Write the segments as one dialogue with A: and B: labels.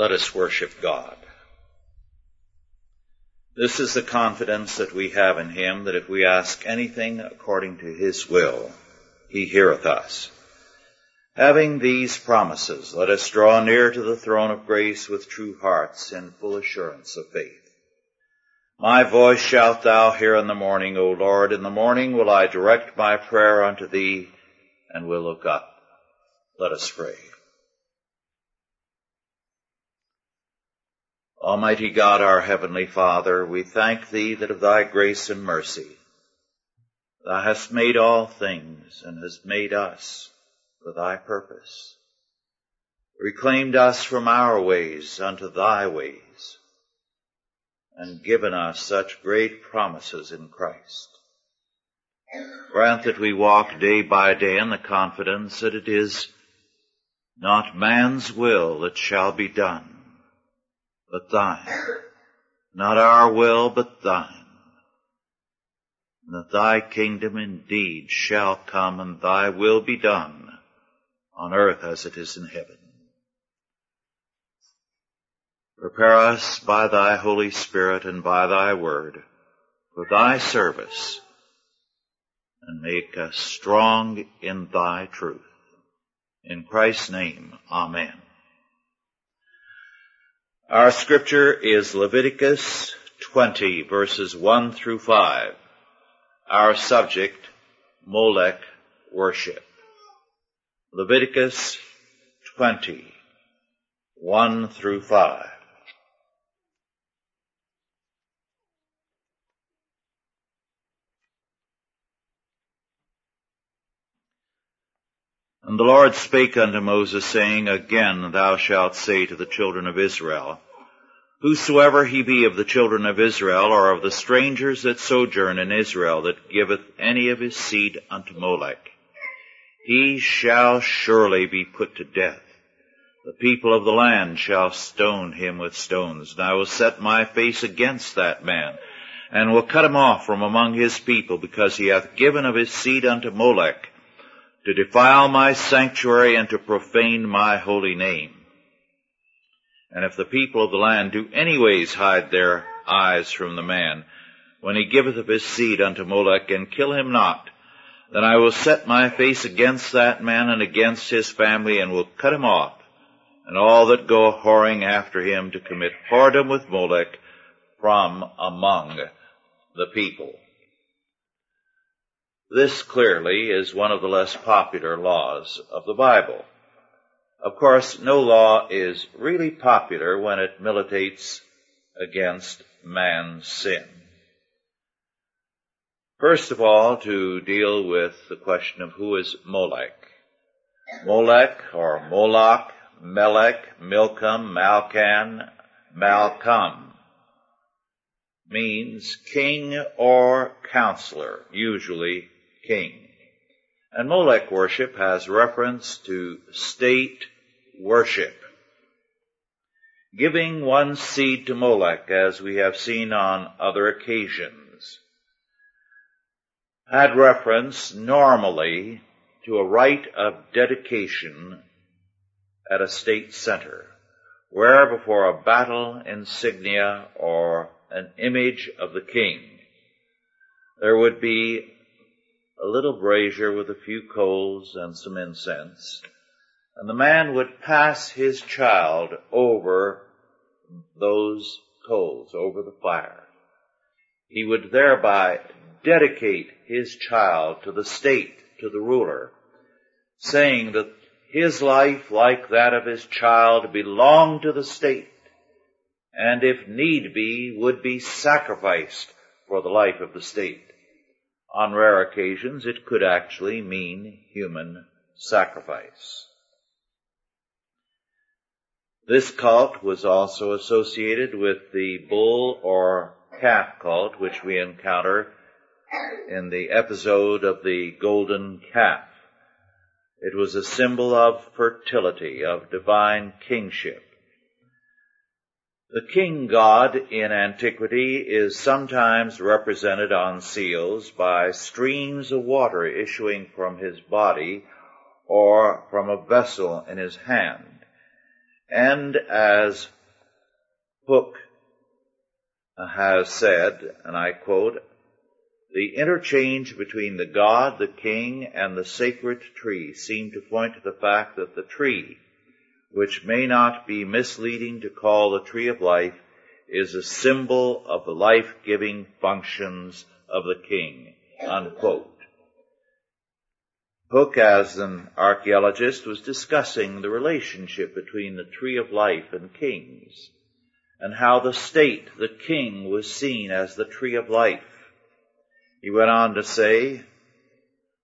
A: Let us worship God. This is the confidence that we have in Him that if we ask anything according to His will, He heareth us. Having these promises, let us draw near to the throne of grace with true hearts in full assurance of faith. My voice shalt thou hear in the morning, O Lord. In the morning will I direct my prayer unto thee and will look up. Let us pray. Almighty God, our heavenly Father, we thank thee that of thy grace and mercy thou hast made all things and hast made us for thy purpose, reclaimed us from our ways unto thy ways, and given us such great promises in Christ. Grant that we walk day by day in the confidence that it is not man's will that shall be done, but thine. Not our will, but thine. And that thy kingdom indeed shall come and thy will be done on earth as it is in heaven. Prepare us by thy Holy Spirit and by thy word for thy service and make us strong in thy truth. In Christ's name, Amen. Our scripture is Leviticus 20 verses 1 through 5. Our subject, Molech worship. Leviticus 20, 1 through 5. And the Lord spake unto Moses, saying, Again thou shalt say to the children of Israel, Whosoever he be of the children of Israel, or of the strangers that sojourn in Israel, that giveth any of his seed unto Molech, he shall surely be put to death. The people of the land shall stone him with stones, and I will set my face against that man, and will cut him off from among his people, because he hath given of his seed unto Molech, to defile my sanctuary and to profane my holy name. And if the people of the land do anyways hide their eyes from the man, when he giveth of his seed unto Molech, and kill him not, then I will set my face against that man and against his family, and will cut him off, and all that go whoring after him to commit whoredom with Molech from among the people. This clearly is one of the less popular laws of the Bible. Of course, no law is really popular when it militates against man's sin. First of all, to deal with the question of who is Molech. Molech or Moloch, Melech, Milcom, Malkan, Malcolm means king or counselor, usually king. And Molech worship has reference to state worship. Giving one seed to Molech, as we have seen on other occasions, had reference normally to a rite of dedication at a state center, where before a battle insignia or an image of the king, there would be a little brazier with a few coals and some incense, and the man would pass his child over those coals, over the fire. He would thereby dedicate his child to the state, to the ruler, saying that his life, like that of his child, belonged to the state, and if need be, would be sacrificed for the life of the state. On rare occasions, it could actually mean human sacrifice. This cult was also associated with the bull or calf cult, which we encounter in the episode of the golden calf. It was a symbol of fertility, of divine kingship. The king god in antiquity is sometimes represented on seals by streams of water issuing from his body or from a vessel in his hand. And as Hooke has said, and I quote, the interchange between the God, the King, and the sacred tree seem to point to the fact that the tree, which may not be misleading to call the tree of life, is a symbol of the life-giving functions of the King. Unquote. Hooke, as an archaeologist, was discussing the relationship between the tree of life and kings, and how the state, the king, was seen as the tree of life. He went on to say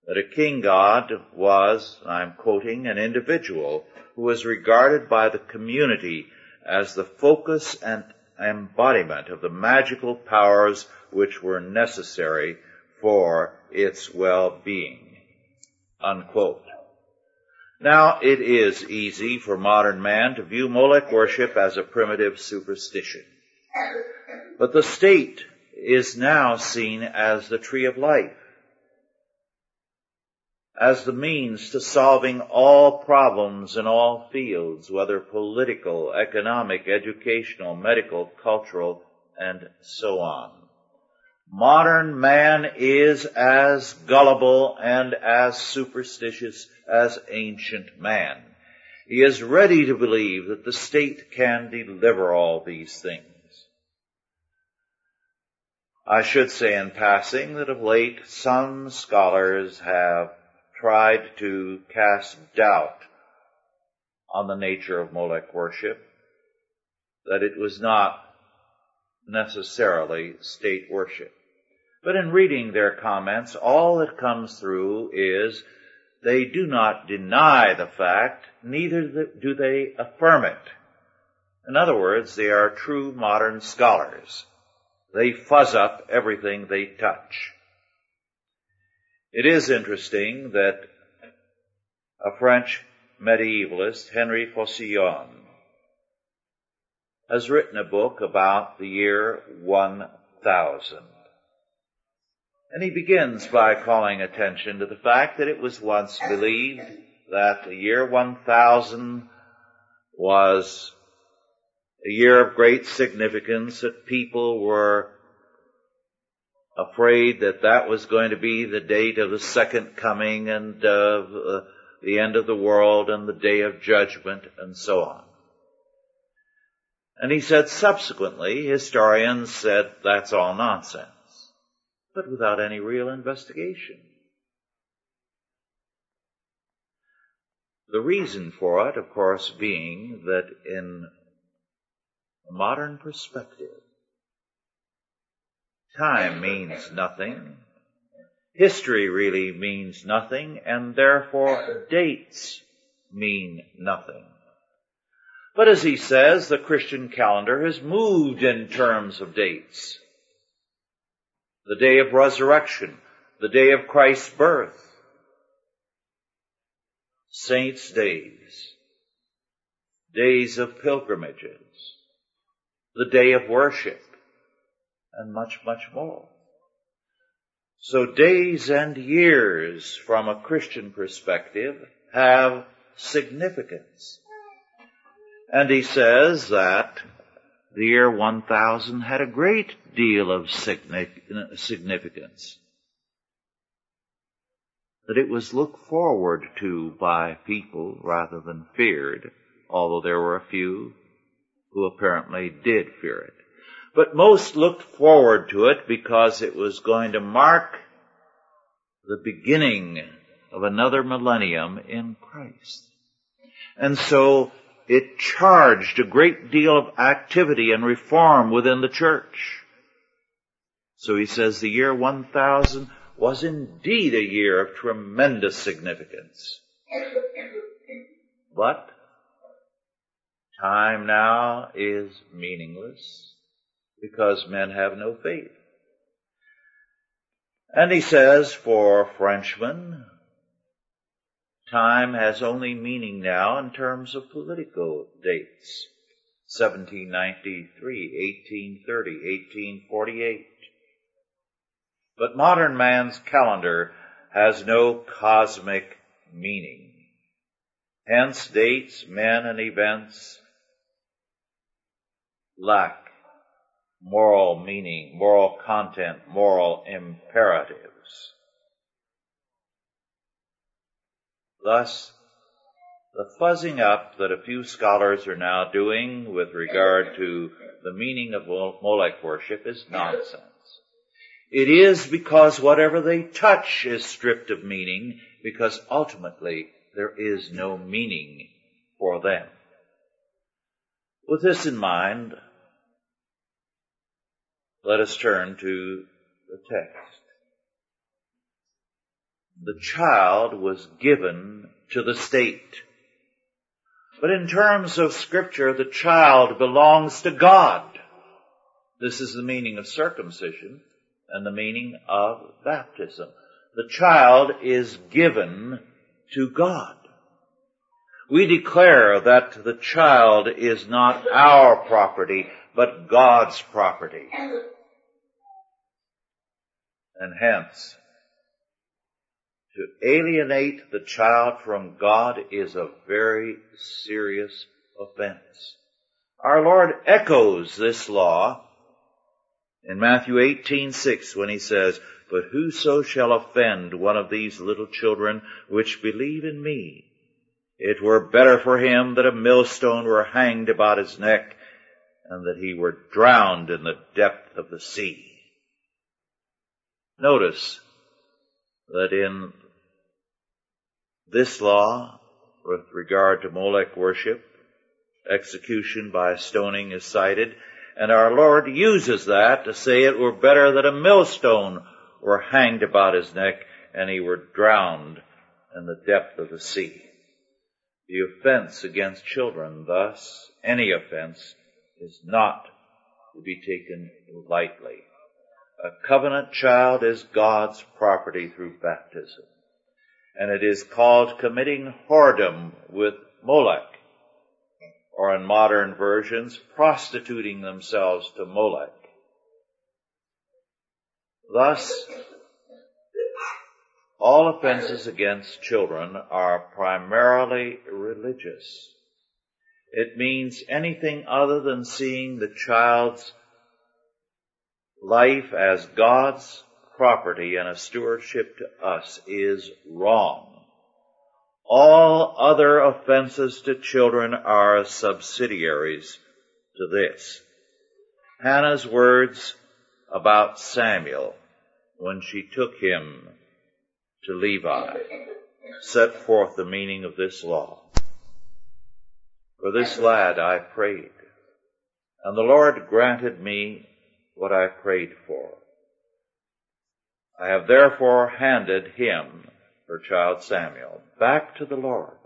A: that a king god was, I'm quoting, an individual who was regarded by the community as the focus and embodiment of the magical powers which were necessary for its well-being. Unquote. Now, it is easy for modern man to view Molech worship as a primitive superstition. But the state is now seen as the tree of life, as the means to solving all problems in all fields, whether political, economic, educational, medical, cultural, and so on. Modern man is as gullible and as superstitious as ancient man. He is ready to believe that the state can deliver all these things. I should say in passing that of late some scholars have tried to cast doubt on the nature of Molech worship, that it was not necessarily state worship. But in reading their comments, all that comes through is they do not deny the fact, neither do they affirm it. In other words, they are true modern scholars. They fuzz up everything they touch. It is interesting that a French medievalist, Henry Focillon, has written a book about the year 1000. And he begins by calling attention to the fact that it was once believed that the year 1000 was a year of great significance, that people were afraid that that was going to be the date of the second coming and of uh, the end of the world and the day of judgment and so on. And he said subsequently, historians said that's all nonsense but without any real investigation. The reason for it, of course, being that in a modern perspective, time means nothing, history really means nothing, and therefore dates mean nothing. But as he says, the Christian calendar has moved in terms of dates the day of resurrection, the day of Christ's birth, saints' days, days of pilgrimages, the day of worship, and much, much more. So days and years from a Christian perspective have significance. And he says that the year 1000 had a great deal of significance. That it was looked forward to by people rather than feared, although there were a few who apparently did fear it. But most looked forward to it because it was going to mark the beginning of another millennium in Christ. And so it charged a great deal of activity and reform within the church. So he says the year 1000 was indeed a year of tremendous significance. But time now is meaningless because men have no faith. And he says for Frenchmen, Time has only meaning now in terms of political dates. 1793, 1830, 1848. But modern man's calendar has no cosmic meaning. Hence dates, men, and events lack moral meaning, moral content, moral imperatives. Thus, the fuzzing up that a few scholars are now doing with regard to the meaning of Molech worship is nonsense. It is because whatever they touch is stripped of meaning because ultimately there is no meaning for them. With this in mind, let us turn to the text. The child was given to the state. But in terms of scripture, the child belongs to God. This is the meaning of circumcision and the meaning of baptism. The child is given to God. We declare that the child is not our property, but God's property. And hence, to alienate the child from God is a very serious offense. Our Lord echoes this law in Matthew 18:6 when he says, "But whoso shall offend one of these little children which believe in me, it were better for him that a millstone were hanged about his neck and that he were drowned in the depth of the sea." Notice that in this law, with regard to Molech worship, execution by stoning is cited, and our Lord uses that to say it were better that a millstone were hanged about his neck and he were drowned in the depth of the sea. The offense against children, thus, any offense, is not to be taken lightly. A covenant child is God's property through baptism. And it is called committing whoredom with Molech or in modern versions, prostituting themselves to Molech. Thus, all offenses against children are primarily religious. It means anything other than seeing the child's life as God's property and a stewardship to us is wrong. All other offenses to children are subsidiaries to this. Hannah's words about Samuel when she took him to Levi set forth the meaning of this law. For this lad I prayed, and the Lord granted me what I prayed for. I have therefore handed him her child Samuel back to the Lord.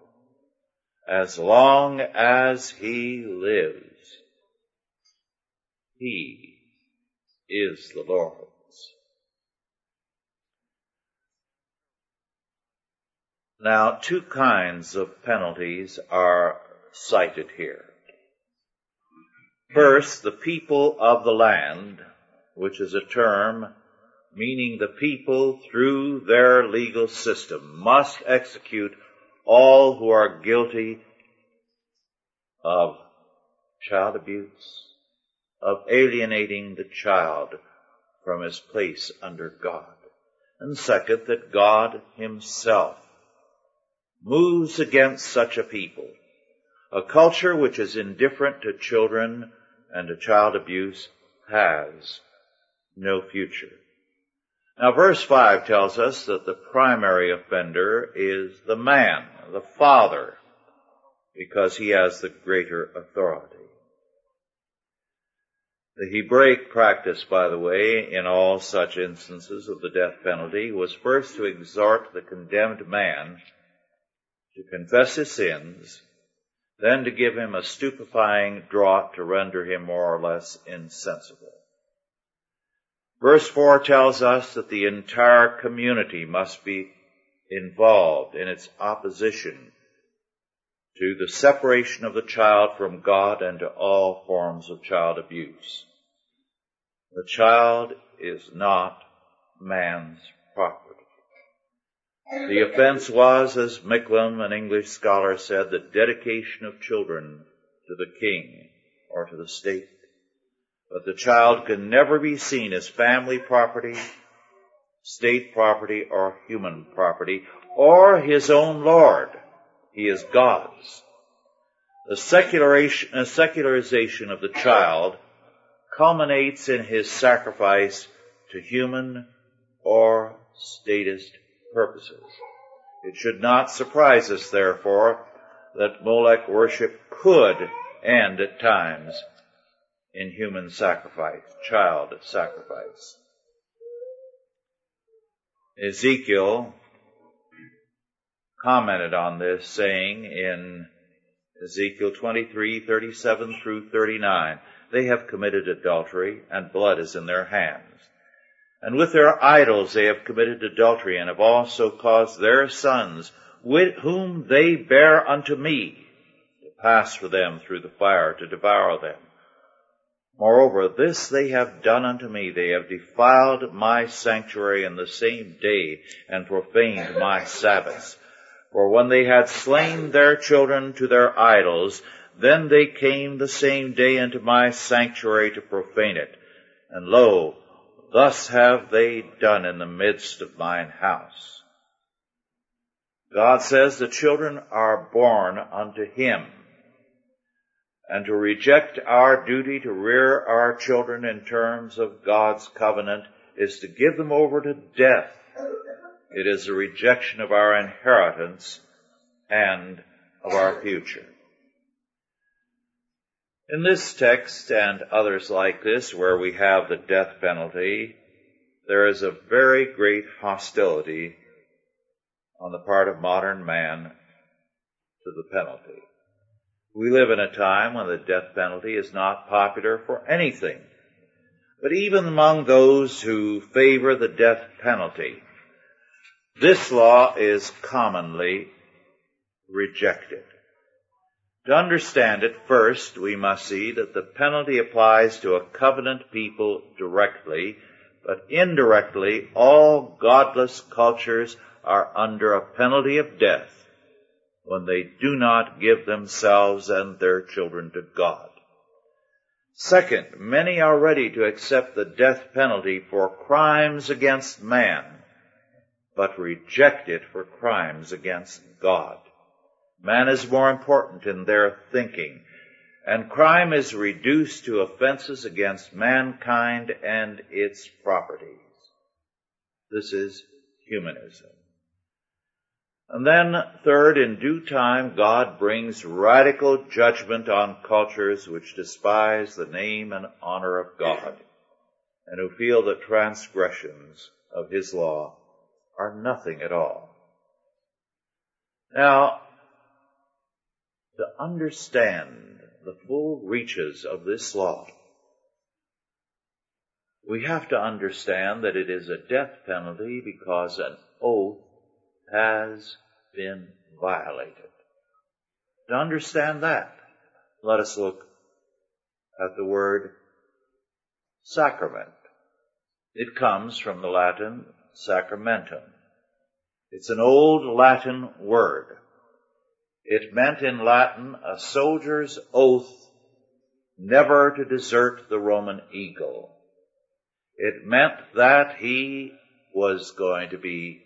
A: As long as he lives, he is the Lord's. Now, two kinds of penalties are cited here. First, the people of the land, which is a term meaning the people through their legal system must execute all who are guilty of child abuse, of alienating the child from his place under God. And second, that God himself moves against such a people. A culture which is indifferent to children and child abuse has no future. Now verse 5 tells us that the primary offender is the man, the father, because he has the greater authority. The Hebraic practice, by the way, in all such instances of the death penalty was first to exhort the condemned man to confess his sins, then to give him a stupefying draught to render him more or less insensible. Verse 4 tells us that the entire community must be involved in its opposition to the separation of the child from God and to all forms of child abuse. The child is not man's property. The offense was, as Micklem, an English scholar, said, the dedication of children to the king or to the state. But the child can never be seen as family property, state property, or human property, or his own Lord. He is God's. The uh, secularization of the child culminates in his sacrifice to human or statist purposes. It should not surprise us, therefore, that Molech worship could end at times in human sacrifice, child sacrifice. Ezekiel commented on this saying in Ezekiel 23, 37 through 39, they have committed adultery and blood is in their hands. And with their idols they have committed adultery and have also caused their sons, with whom they bear unto me, to pass for them through the fire to devour them. Moreover, this they have done unto me. They have defiled my sanctuary in the same day and profaned my Sabbaths. For when they had slain their children to their idols, then they came the same day into my sanctuary to profane it. And lo, thus have they done in the midst of mine house. God says the children are born unto Him and to reject our duty to rear our children in terms of God's covenant is to give them over to death. It is a rejection of our inheritance and of our future. In this text and others like this where we have the death penalty, there is a very great hostility on the part of modern man to the penalty. We live in a time when the death penalty is not popular for anything. But even among those who favor the death penalty, this law is commonly rejected. To understand it, first we must see that the penalty applies to a covenant people directly, but indirectly all godless cultures are under a penalty of death when they do not give themselves and their children to God. Second, many are ready to accept the death penalty for crimes against man, but reject it for crimes against God. Man is more important in their thinking, and crime is reduced to offenses against mankind and its properties. This is humanism. And then third, in due time, God brings radical judgment on cultures which despise the name and honor of God and who feel the transgressions of His law are nothing at all. Now, to understand the full reaches of this law, we have to understand that it is a death penalty because an oath has been violated. To understand that, let us look at the word sacrament. It comes from the Latin sacramentum. It's an old Latin word. It meant in Latin a soldier's oath never to desert the Roman eagle. It meant that he was going to be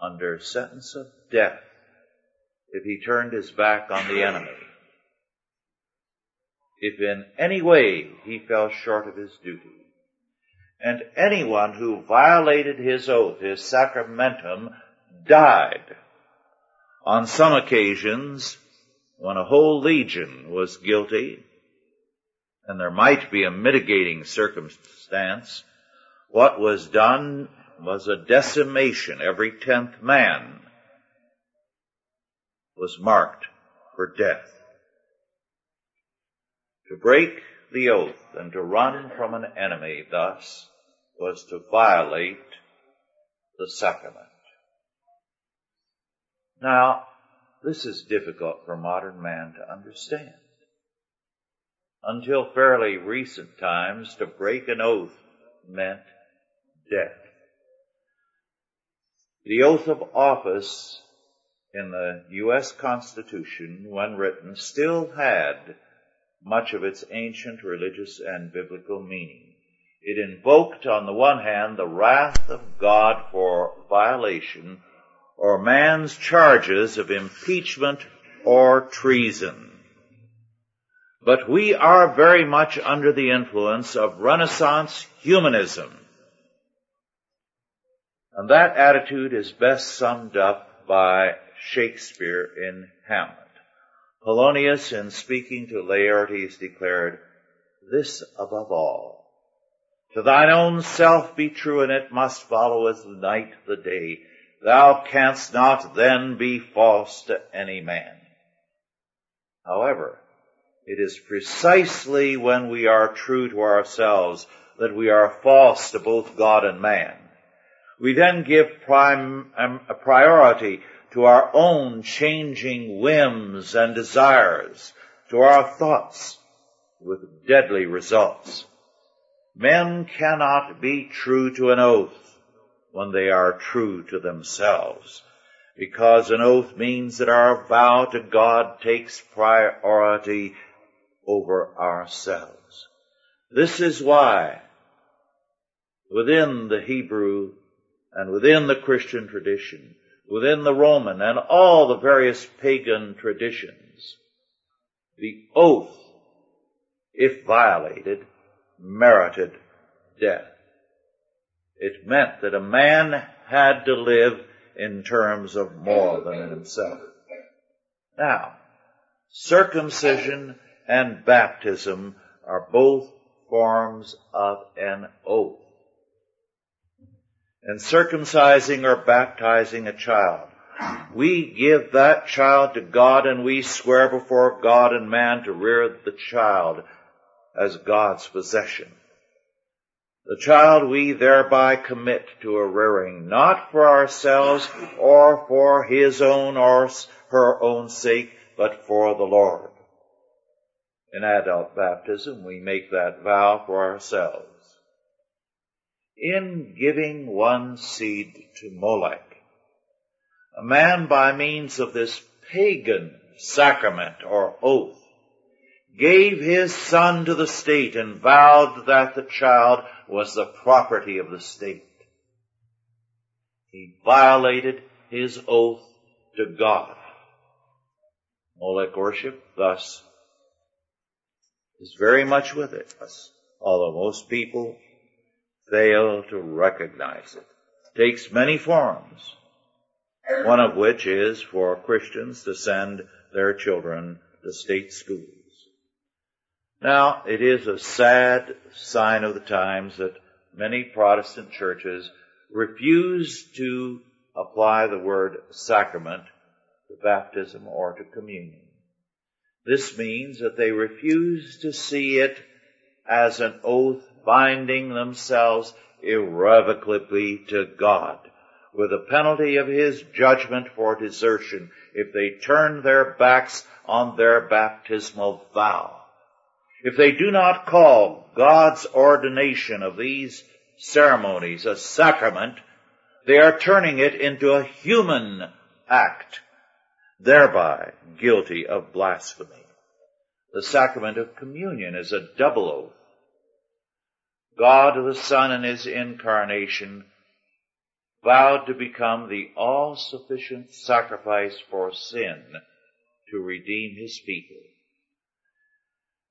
A: under sentence of death if he turned his back on the enemy. If in any way he fell short of his duty. And anyone who violated his oath, his sacramentum, died. On some occasions, when a whole legion was guilty, and there might be a mitigating circumstance, what was done was a decimation. Every tenth man was marked for death. To break the oath and to run from an enemy thus was to violate the sacrament. Now, this is difficult for modern man to understand. Until fairly recent times, to break an oath meant death. The oath of office in the U.S. Constitution, when written, still had much of its ancient religious and biblical meaning. It invoked, on the one hand, the wrath of God for violation or man's charges of impeachment or treason. But we are very much under the influence of Renaissance humanism. And that attitude is best summed up by Shakespeare in Hamlet. Polonius, in speaking to Laertes, declared, This above all, to thine own self be true, and it must follow as the night the day. Thou canst not then be false to any man. However, it is precisely when we are true to ourselves that we are false to both God and man. We then give prime, um, a priority to our own changing whims and desires, to our thoughts, with deadly results. Men cannot be true to an oath when they are true to themselves, because an oath means that our vow to God takes priority over ourselves. This is why within the Hebrew and within the Christian tradition, within the Roman and all the various pagan traditions, the oath, if violated, merited death. It meant that a man had to live in terms of more than himself. Now, circumcision and baptism are both forms of an oath and circumcising or baptizing a child. We give that child to God and we swear before God and man to rear the child as God's possession. The child we thereby commit to a rearing, not for ourselves or for his own or her own sake, but for the Lord. In adult baptism, we make that vow for ourselves in giving one seed to Molech. A man by means of this pagan sacrament or oath gave his son to the state and vowed that the child was the property of the state. He violated his oath to God. Molech worship thus is very much with us, although most people fail to recognize it. it. Takes many forms, one of which is for Christians to send their children to state schools. Now, it is a sad sign of the times that many Protestant churches refuse to apply the word sacrament to baptism or to communion. This means that they refuse to see it as an oath binding themselves irrevocably to God with the penalty of his judgment for desertion if they turn their backs on their baptismal vow. If they do not call God's ordination of these ceremonies a sacrament, they are turning it into a human act, thereby guilty of blasphemy. The sacrament of communion is a double oath God the Son in His incarnation vowed to become the all-sufficient sacrifice for sin to redeem His people.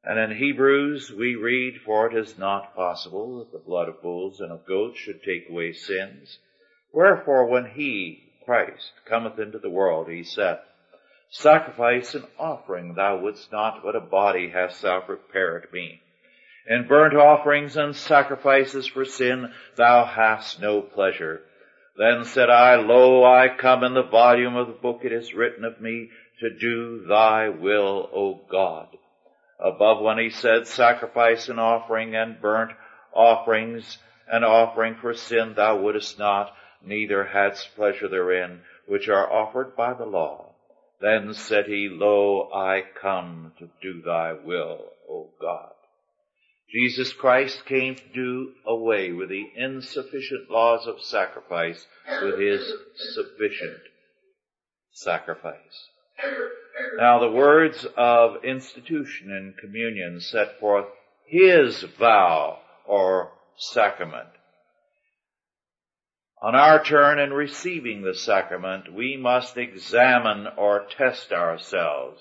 A: And in Hebrews we read, For it is not possible that the blood of bulls and of goats should take away sins. Wherefore when He, Christ, cometh into the world, He saith, Sacrifice and offering thou wouldst not, but a body hast thou prepared me. In burnt offerings and sacrifices for sin thou hast no pleasure. Then said I, Lo, I come in the volume of the book it is written of me to do thy will, O God. Above when he said sacrifice and offering and burnt offerings and offering for sin thou wouldest not, neither hadst pleasure therein, which are offered by the law. Then said he, Lo, I come to do thy will, O God. Jesus Christ came to do away with the insufficient laws of sacrifice with his sufficient sacrifice. Now the words of institution in communion set forth his vow or sacrament. On our turn in receiving the sacrament, we must examine or test ourselves.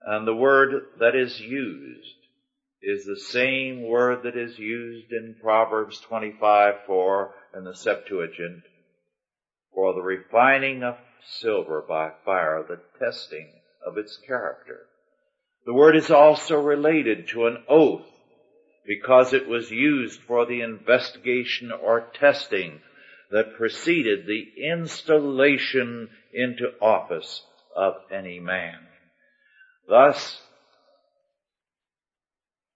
A: And the word that is used is the same word that is used in Proverbs 25, 4 in the Septuagint for the refining of silver by fire, the testing of its character. The word is also related to an oath because it was used for the investigation or testing that preceded the installation into office of any man. Thus,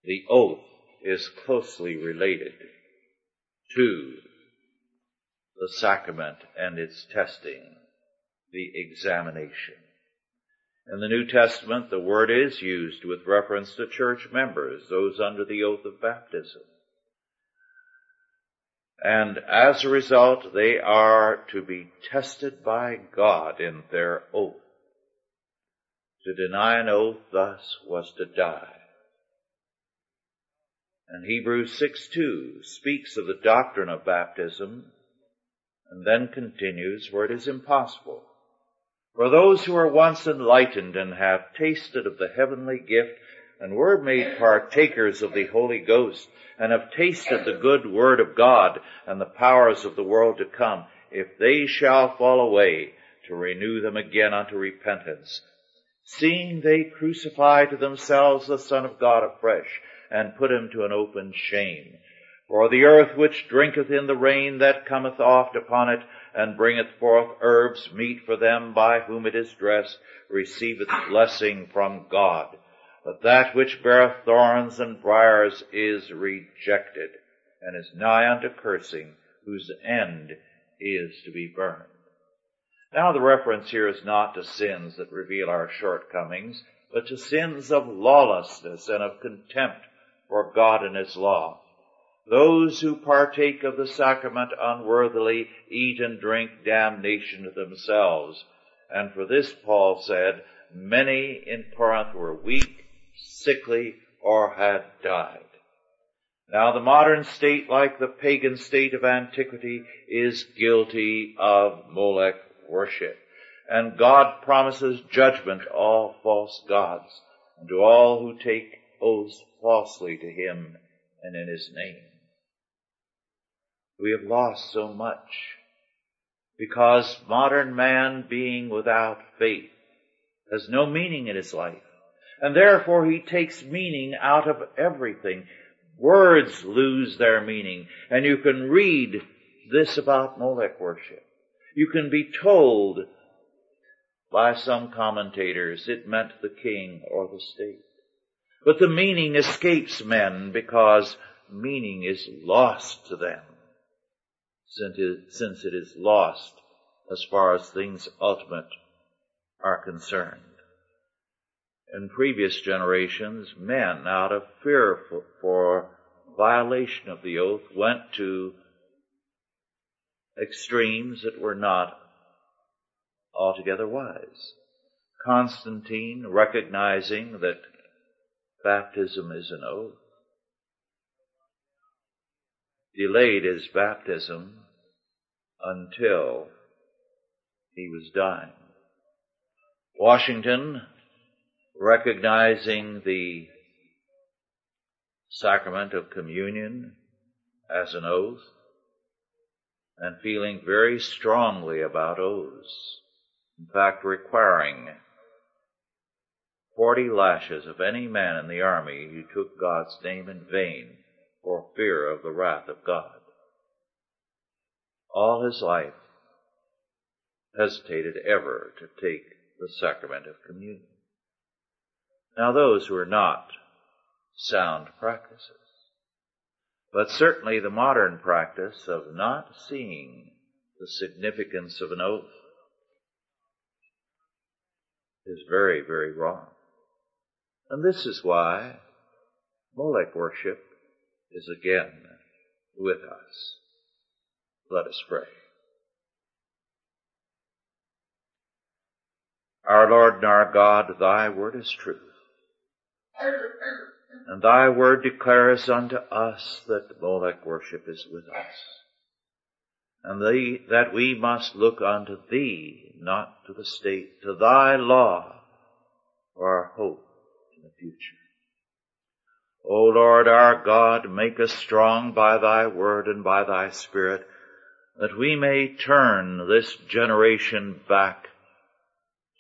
A: the oath is closely related to the sacrament and its testing, the examination. In the New Testament, the word is used with reference to church members, those under the oath of baptism. And as a result, they are to be tested by God in their oath. To deny an oath thus was to die. And Hebrews 6:2 speaks of the doctrine of baptism and then continues, where it is impossible. For those who are once enlightened and have tasted of the heavenly gift and were made partakers of the Holy Ghost and have tasted the good word of God and the powers of the world to come, if they shall fall away, to renew them again unto repentance, seeing they crucify to themselves the Son of God afresh and put him to an open shame. For the earth which drinketh in the rain that cometh oft upon it, and bringeth forth herbs meet for them by whom it is dressed, receiveth blessing from God. But that which beareth thorns and briars is rejected, and is nigh unto cursing, whose end is to be burned. Now the reference here is not to sins that reveal our shortcomings, but to sins of lawlessness and of contempt for God and His law. Those who partake of the sacrament unworthily eat and drink damnation to themselves. And for this Paul said, many in Corinth were weak, sickly, or had died. Now the modern state, like the pagan state of antiquity, is guilty of Molech worship. And God promises judgment to all false gods and to all who take oaths falsely to him and in his name. We have lost so much because modern man being without faith has no meaning in his life. And therefore he takes meaning out of everything. Words lose their meaning. And you can read this about Molech worship. You can be told by some commentators it meant the king or the state. But the meaning escapes men because meaning is lost to them since it is lost as far as things ultimate are concerned. In previous generations, men, out of fear for, violation of the oath, went to extremes that were not altogether wise. Constantine, recognizing that baptism is an oath, delayed his baptism until he was dying. Washington, recognizing the sacrament of communion as an oath and feeling very strongly about oaths, in fact requiring 40 lashes of any man in the army who took God's name in vain for fear of the wrath of God. All his life hesitated ever to take the sacrament of communion. Now those were not sound practices, but certainly the modern practice of not seeing the significance of an oath is very, very wrong. And this is why Molech worship is again with us. Let us pray. Our Lord and our God, thy word is truth. And thy word declares unto us that Molech worship is with us. And that we must look unto thee, not to the state, to thy law for our hope in the future. O Lord our God, make us strong by thy word and by thy spirit, that we may turn this generation back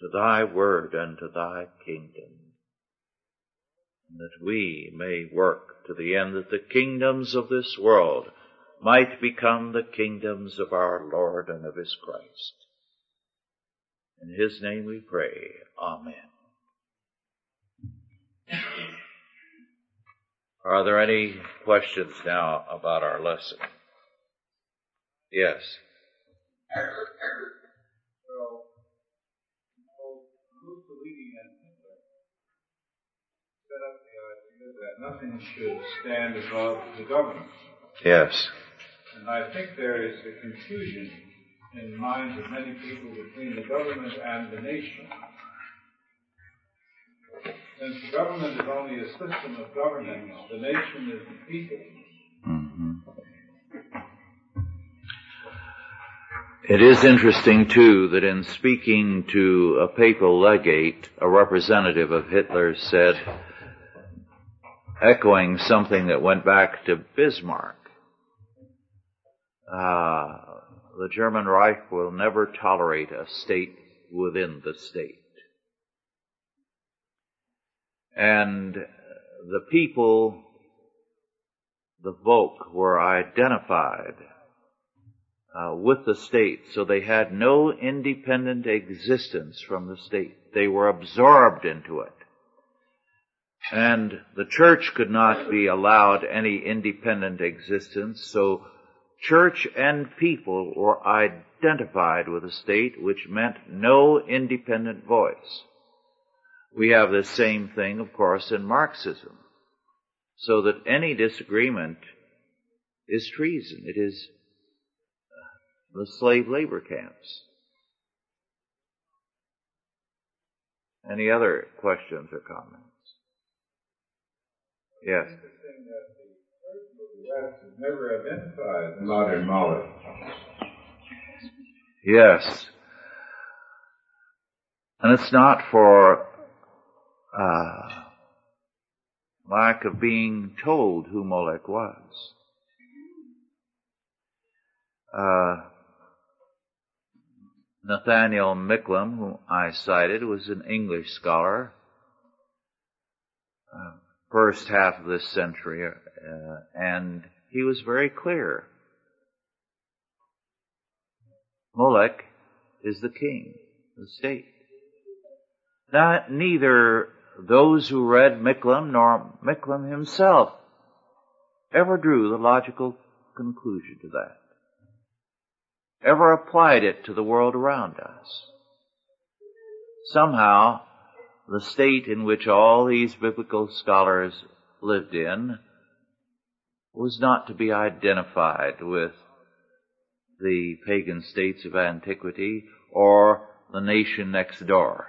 A: to thy word and to thy kingdom. And that we may work to the end that the kingdoms of this world might become the kingdoms of our Lord and of his Christ. In his name we pray. Amen. Are there any questions now about our lesson? Yes.
B: Both Mussolini and Hitler set up the idea that nothing should stand above the government.
A: Yes.
B: And I think there is a confusion in the minds of many people between the government and the nation. Since government is only a system of governance, the nation is the people.
A: hmm It is interesting too that in speaking to a papal legate, a representative of Hitler said, echoing something that went back to Bismarck, uh, the German Reich will never tolerate a state within the state. And the people, the Volk, were identified uh, with the state, so they had no independent existence from the state. They were absorbed into it. And the church could not be allowed any independent existence, so church and people were identified with the state, which meant no independent voice. We have the same thing, of course, in Marxism. So that any disagreement is treason. It is uh, the slave labor camps. Any other questions or comments? Yes.
B: Interesting that the Church of the West has never identified Molech.
A: Yes. And it's not for uh, lack of being told who Molech was. Uh, Nathaniel Micklem, whom I cited, was an English scholar, uh, first half of this century, uh, and he was very clear. Molech is the king, the state. Now, neither those who read Micklem nor Micklem himself ever drew the logical conclusion to that, ever applied it to the world around us. Somehow, the state in which all these biblical scholars lived in was not to be identified with the pagan states of antiquity or the nation next door.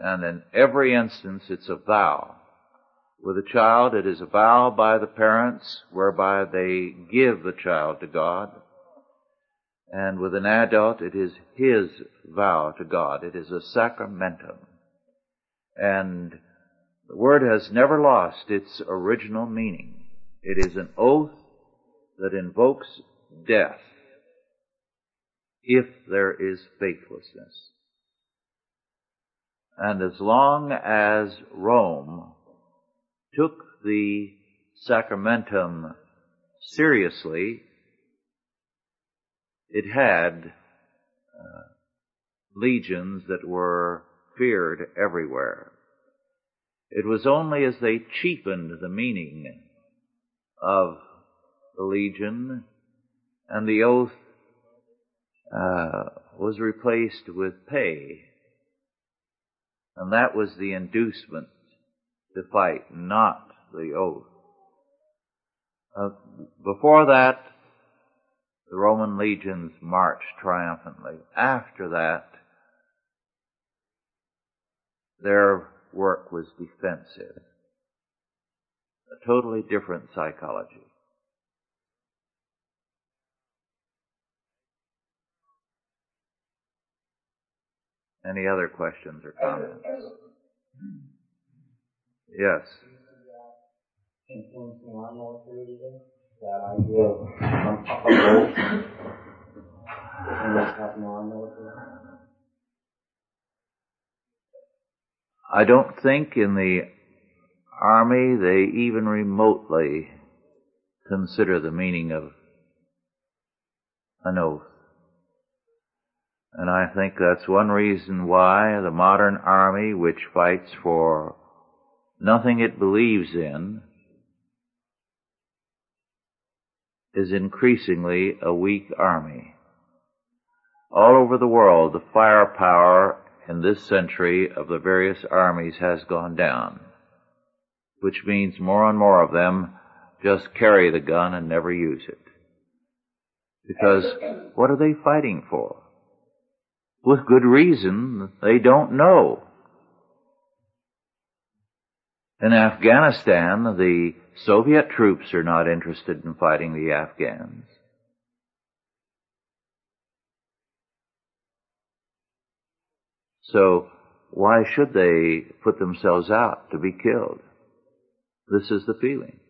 A: And in every instance, it's a vow. With a child, it is a vow by the parents whereby they give the child to God. And with an adult, it is his vow to God. It is a sacramentum. And the word has never lost its original meaning. It is an oath that invokes death if there is faithlessness. And as long as Rome took the sacramentum seriously, it had uh, legions that were feared everywhere. It was only as they cheapened the meaning of the legion and the oath uh, was replaced with pay. And that was the inducement to fight, not the oath. Uh, before that, the Roman legions marched triumphantly. After that, their work was defensive. A totally different psychology. Any other questions or comments? Yes.
C: Influencing our military that idea of, um, of and what's happening in our military.
A: I don't think in the army they even remotely consider the meaning of an oath. And I think that's one reason why the modern army, which fights for nothing it believes in, is increasingly a weak army. All over the world, the firepower in this century of the various armies has gone down, which means more and more of them just carry the gun and never use it. Because what are they fighting for? With good reason, they don't know. In Afghanistan, the Soviet troops are not interested in fighting the Afghans. So why should they put themselves out to be killed? This is the feeling.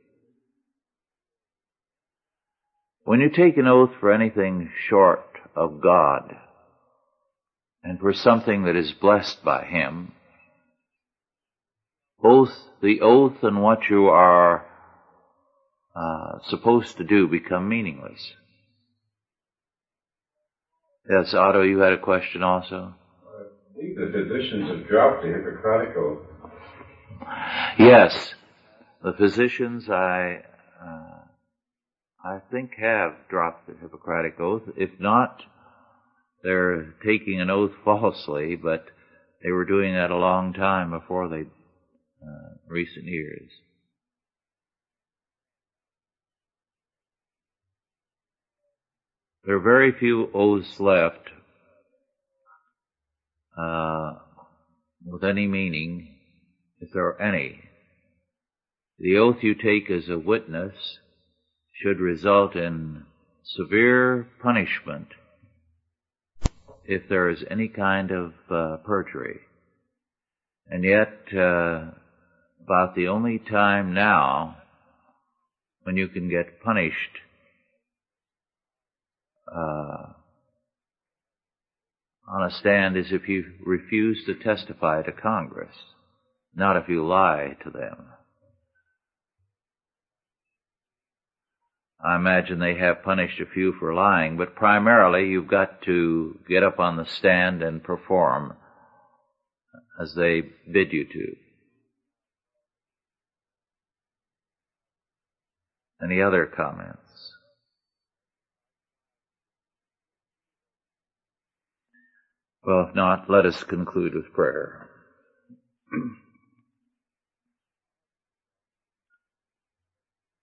A: When you take an oath for anything short of God and for something that is blessed by Him, both the oath and what you are uh, supposed to do become meaningless. Yes, Otto, you had a question also?
B: I think the physicians have dropped the Hippocratic oath.
A: Yes, the physicians I uh, I think have dropped the Hippocratic oath. If not, they're taking an oath falsely, but they were doing that a long time before they uh, recent years. There are very few oaths left uh, with any meaning, if there are any. The oath you take as a witness should result in severe punishment if there is any kind of uh, perjury. And yet, uh, about the only time now when you can get punished uh, on a stand is if you refuse to testify to Congress, not if you lie to them. I imagine they have punished a few for lying, but primarily you've got to get up on the stand and perform as they bid you to. Any other comments? Well, if not, let us conclude with prayer.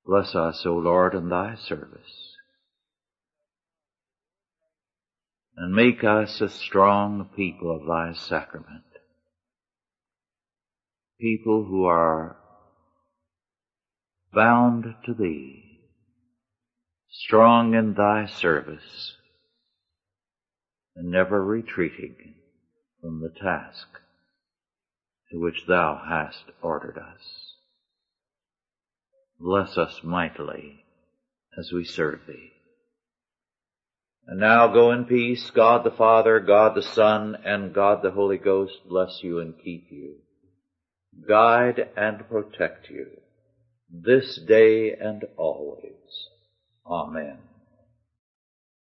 A: Bless us, O Lord, in thy service. And make us a strong people of thy sacrament. People who are bound to thee, strong in thy service, and never retreating from the task to which thou hast ordered us. Bless us mightily as we serve thee. And now go in peace. God the Father, God the Son, and God the Holy Ghost bless you and keep you, guide and protect you this day and always. Amen.